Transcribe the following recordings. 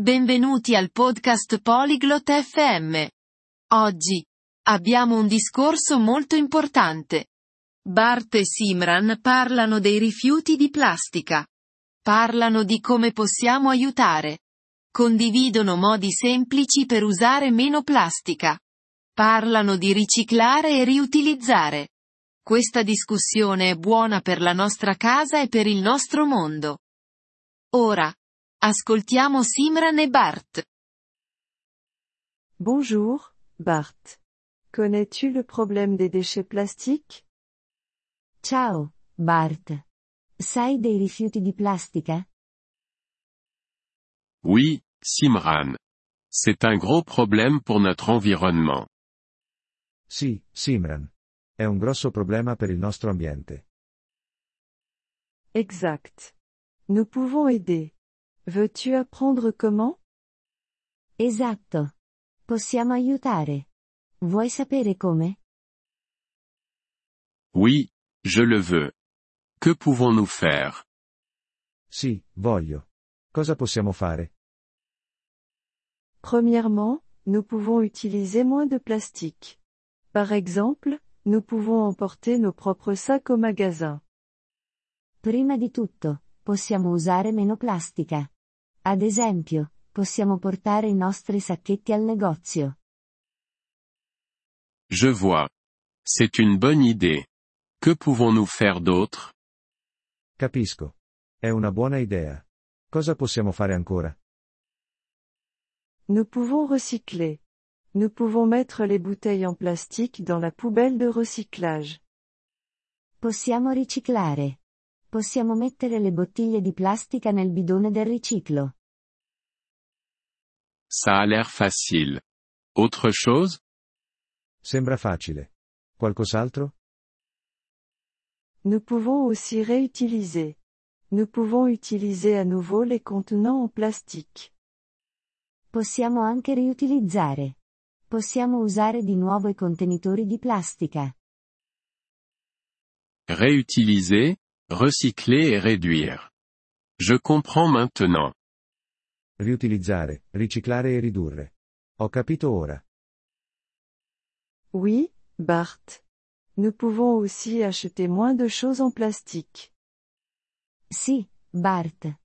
Benvenuti al podcast Polyglot FM. Oggi abbiamo un discorso molto importante. Bart e Simran parlano dei rifiuti di plastica. Parlano di come possiamo aiutare. Condividono modi semplici per usare meno plastica. Parlano di riciclare e riutilizzare. Questa discussione è buona per la nostra casa e per il nostro mondo. Ora, ascoltiamo Simran e Bart. Bonjour, Bart. Connais-tu le problème des déchets plastiques? Ciao, Bart. Sai dei rifiuti di plastica? Oui, Simran. C'est un gros problème pour notre environnement. Sì, Simran. È un grosso problema per il nostro ambiente. Exact. Nous pouvons aider. Veux-tu apprendre comment? Esatto. Possiamo aiutare. Vuoi sapere come? Oui, je le veux. Que pouvons-nous faire? Sì, voglio. Cosa possiamo fare? Premièrement, nous pouvons utiliser moins de plastique. Par exemple, nous pouvons emporter nos propres sacs au magasin. Prima di tutto, possiamo usare meno plastica. Ad esempio, possiamo portare i nostri sacchetti al negozio. Je vois. C'est une bonne idée. Que pouvons-nous faire d'autre Capisco. È una buona idea. Cosa possiamo fare ancora? Nous pouvons recycler. Nous pouvons mettre les bouteilles en plastique dans la poubelle de recyclage. Possiamo riciclare. Possiamo mettere le bottiglie di plastica nel bidone del riciclo. Ça a l'air facile. Autre chose? Sembra facile. Qualcos'altro? Nous pouvons aussi réutiliser. Nous pouvons utiliser à nouveau les contenants en plastique. Possiamo anche riutilizzare. Possiamo usare di nuovo i contenitori di plastica. Réutiliser, recycler et réduire. Je comprends maintenant. Riutilizzare, riciclare e ridurre. Ho capito ora. Oui, Bart. Nous pouvons aussi acheter moins de choses en plastique. Sì, Bart.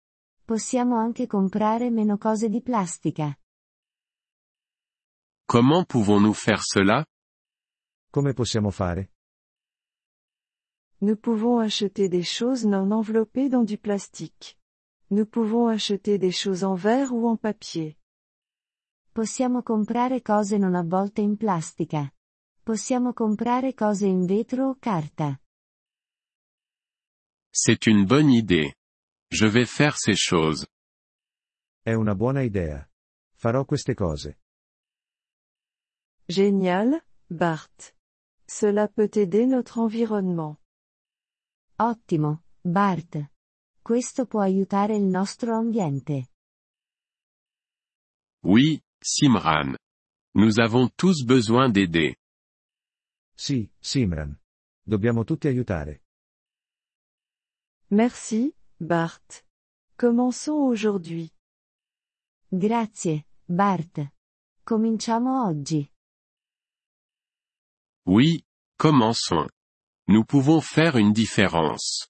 Possiamo anche comprare meno cose di plastica. Comment pouvons-nous faire cela Come possiamo fare? Nous pouvons acheter des choses non enveloppées dans du plastique. Nous pouvons acheter des choses en verre ou en papier. Possiamo comprare cose non avvolte in plastica. Possiamo comprare cose in vetro o carta. C'est une bonne idée. Je vais faire ces choses. È una buona idea. Farò queste cose. Génial, Bart. Cela peut aider notre environnement. Ottimo, Bart. Questo può aiutare il nostro ambiente. Oui, Simran. Nous avons tous besoin d'aider. Sì, Simran. Dobbiamo tutti aiutare. Merci, Bart. Commençons aujourd'hui. Grazie, Bart. Cominciamo oggi. Oui, commençons. Nous pouvons faire une différence.